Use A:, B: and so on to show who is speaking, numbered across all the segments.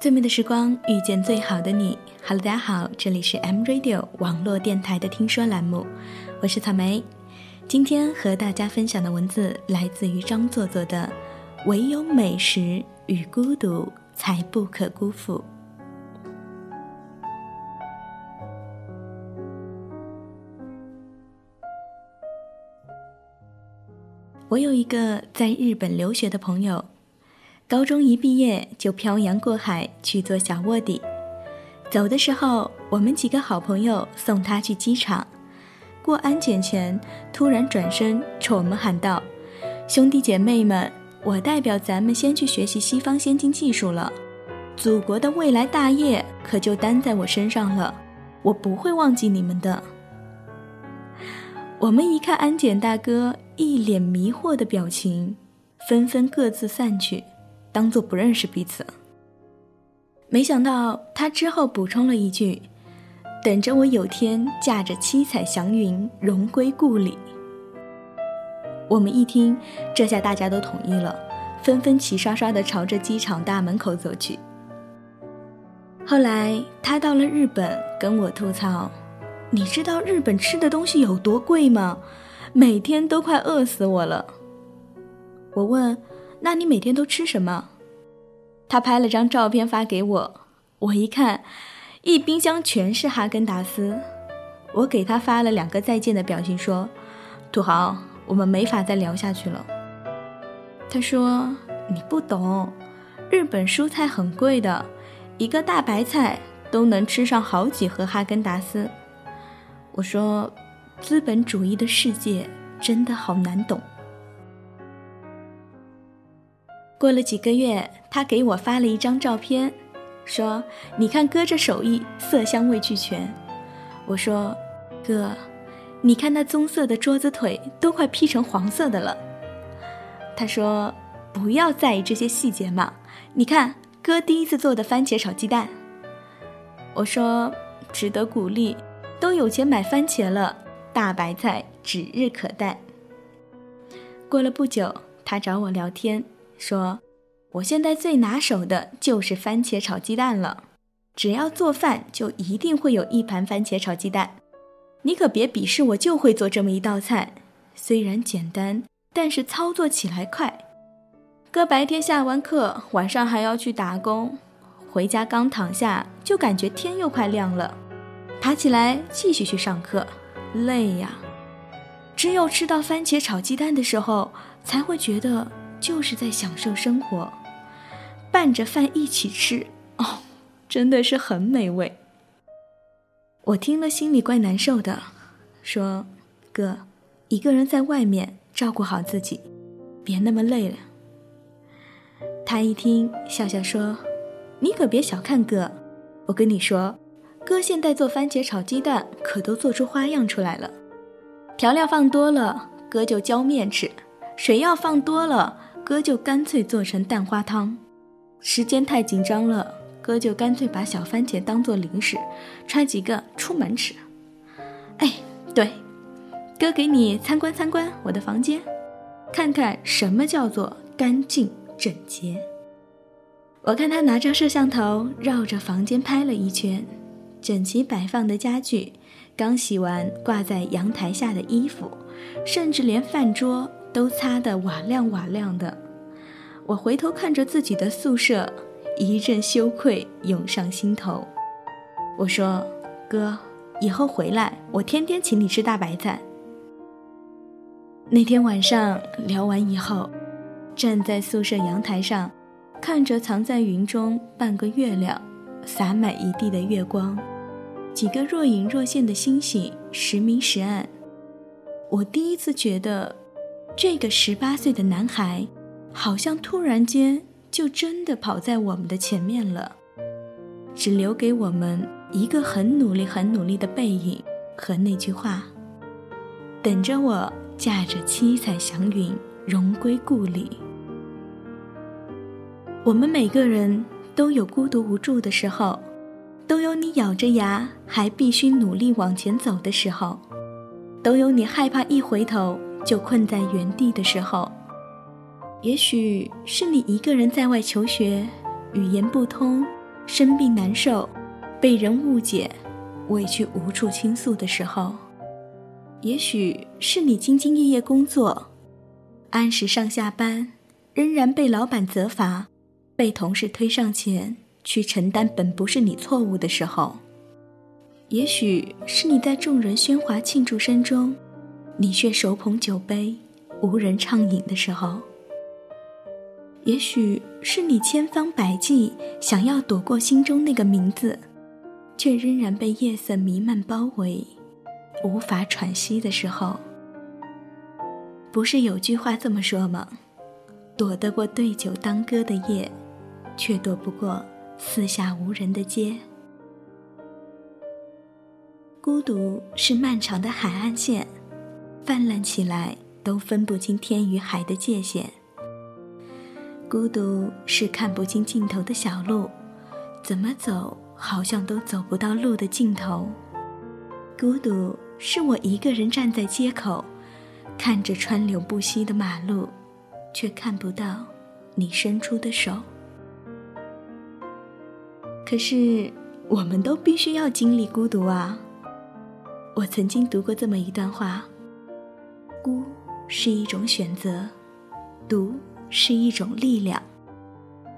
A: 最美的时光遇见最好的你。Hello，大家好，这里是 M Radio 网络电台的听说栏目，我是草莓。今天和大家分享的文字来自于张作作的《唯有美食与孤独才不可辜负》。我有一个在日本留学的朋友。高中一毕业就漂洋过海去做小卧底，走的时候，我们几个好朋友送他去机场。过安检前，突然转身冲我们喊道：“兄弟姐妹们，我代表咱们先去学习西方先进技术了，祖国的未来大业可就担在我身上了，我不会忘记你们的。”我们一看安检大哥一脸迷惑的表情，纷纷各自散去。当做不认识彼此。没想到他之后补充了一句：“等着我有天驾着七彩祥云荣归故里。”我们一听，这下大家都同意了，纷纷齐刷刷地朝着机场大门口走去。后来他到了日本，跟我吐槽：“你知道日本吃的东西有多贵吗？每天都快饿死我了。”我问。那你每天都吃什么？他拍了张照片发给我，我一看，一冰箱全是哈根达斯。我给他发了两个再见的表情，说：“土豪，我们没法再聊下去了。”他说：“你不懂，日本蔬菜很贵的，一个大白菜都能吃上好几盒哈根达斯。”我说：“资本主义的世界真的好难懂。”过了几个月，他给我发了一张照片，说：“你看哥这手艺，色香味俱全。”我说：“哥，你看那棕色的桌子腿都快劈成黄色的了。”他说：“不要在意这些细节嘛，你看哥第一次做的番茄炒鸡蛋。”我说：“值得鼓励，都有钱买番茄了，大白菜指日可待。”过了不久，他找我聊天。说：“我现在最拿手的就是番茄炒鸡蛋了，只要做饭就一定会有一盘番茄炒鸡蛋。你可别鄙视我，就会做这么一道菜，虽然简单，但是操作起来快。哥白天下完课，晚上还要去打工，回家刚躺下就感觉天又快亮了，爬起来继续去上课，累呀。只有吃到番茄炒鸡蛋的时候，才会觉得。”就是在享受生活，拌着饭一起吃哦，真的是很美味。我听了心里怪难受的，说：“哥，一个人在外面照顾好自己，别那么累了。”他一听，笑笑说：“你可别小看哥，我跟你说，哥现在做番茄炒鸡蛋可都做出花样出来了。调料放多了，哥就浇面吃；水要放多了。”哥就干脆做成蛋花汤，时间太紧张了，哥就干脆把小番茄当做零食，揣几个出门吃。哎，对，哥给你参观参观我的房间，看看什么叫做干净整洁。我看他拿着摄像头绕着房间拍了一圈，整齐摆放的家具，刚洗完挂在阳台下的衣服，甚至连饭桌。都擦得瓦亮瓦亮的，我回头看着自己的宿舍，一阵羞愧涌上心头。我说：“哥，以后回来我天天请你吃大白菜。”那天晚上聊完以后，站在宿舍阳台上，看着藏在云中半个月亮，洒满一地的月光，几个若隐若现的星星时明时暗，我第一次觉得。这个十八岁的男孩，好像突然间就真的跑在我们的前面了，只留给我们一个很努力、很努力的背影和那句话：“等着我驾着七彩祥云荣归故里。”我们每个人都有孤独无助的时候，都有你咬着牙还必须努力往前走的时候，都有你害怕一回头。就困在原地的时候，也许是你一个人在外求学，语言不通，生病难受，被人误解，委屈无处倾诉的时候；也许是你兢兢业业工作，按时上下班，仍然被老板责罚，被同事推上前去承担本不是你错误的时候；也许是你在众人喧哗庆祝声中，你却手捧酒杯，无人畅饮的时候。也许是你千方百计想要躲过心中那个名字，却仍然被夜色弥漫包围，无法喘息的时候。不是有句话这么说吗？躲得过对酒当歌的夜，却躲不过四下无人的街。孤独是漫长的海岸线，泛滥起来都分不清天与海的界限。孤独是看不清尽头的小路，怎么走好像都走不到路的尽头。孤独是我一个人站在街口，看着川流不息的马路，却看不到你伸出的手。可是，我们都必须要经历孤独啊！我曾经读过这么一段话：孤是一种选择，独。是一种力量。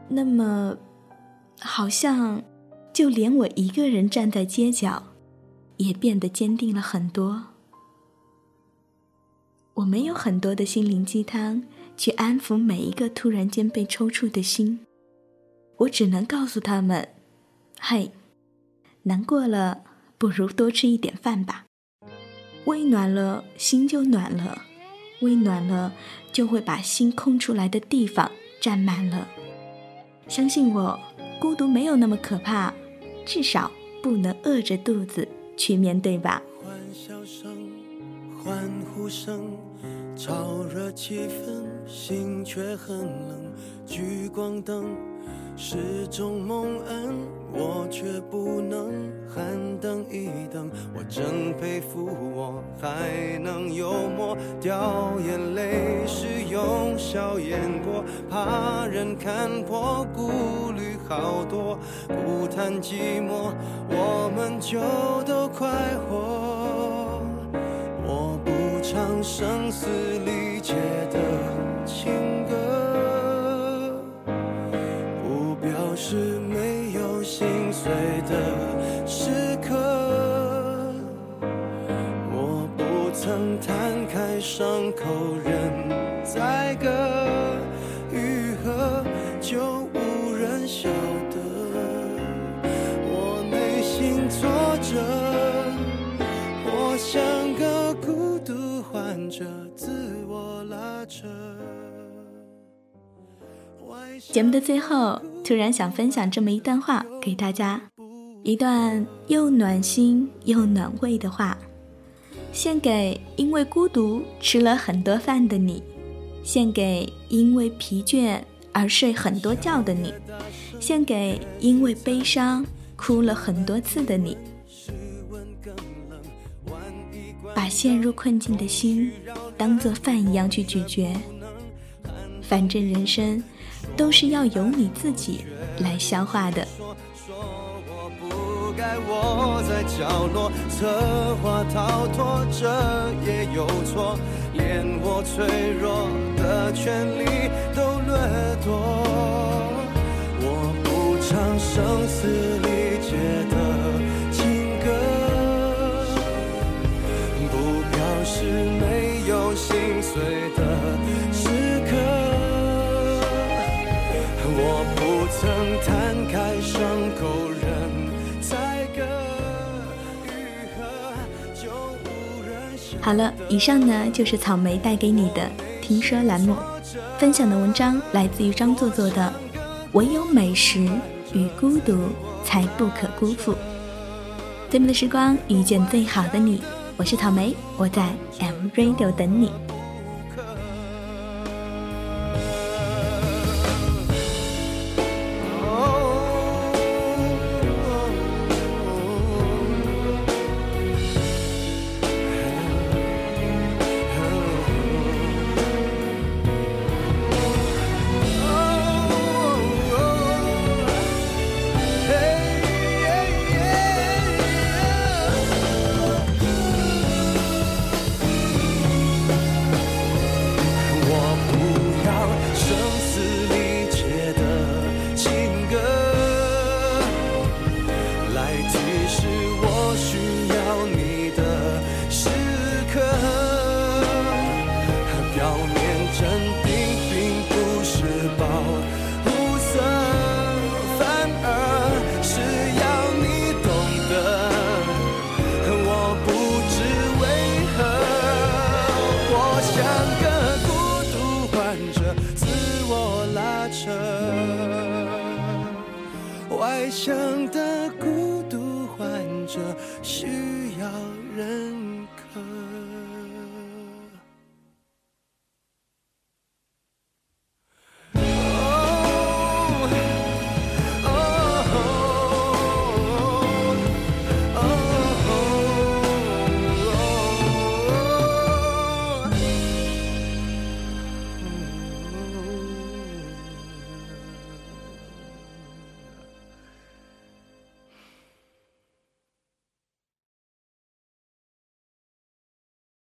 A: 那么，好像就连我一个人站在街角，也变得坚定了很多。我没有很多的心灵鸡汤去安抚每一个突然间被抽搐的心，我只能告诉他们：“嘿，难过了，不如多吃一点饭吧。胃暖了，心就暖了。”胃暖了，就会把心空出来的地方占满了。相信我，孤独没有那么可怕，至少不能饿着肚子去面对吧。欢笑声、欢呼声，炒热气氛，心却很冷。聚光灯。是种蒙恩，我却不能喊等一等。我真佩服，我还能幽默，掉眼泪是用笑掩过，怕人看破，顾虑好多。不谈寂寞，我们就都快活。我不唱声嘶力竭的节目的最后，突然想分享这么一段话给大家，一段又暖心又暖胃的话，献给因为孤独吃了很多饭的你，献给因为疲倦而睡很多觉的你，献给因为悲伤哭了很多次的你。把陷入困境的心当做饭一样去咀嚼，反正人生。都是要由你自己来消化的。说我不该窝在角落，策划逃脱，这也有错，连我脆弱的权利都掠夺。我不唱声嘶好了，以上呢就是草莓带给你的听说栏目，分享的文章来自于张作作的《唯有美食与孤独才不可辜负》。最美的时光遇见最好的你，我是草莓，我在 M Radio 等你。是
B: 我需要你的时刻。表面镇定并不是保护色，反而是要你懂得。我不知为何，我像个孤独患者，自我拉扯，外向的孤。需要认可。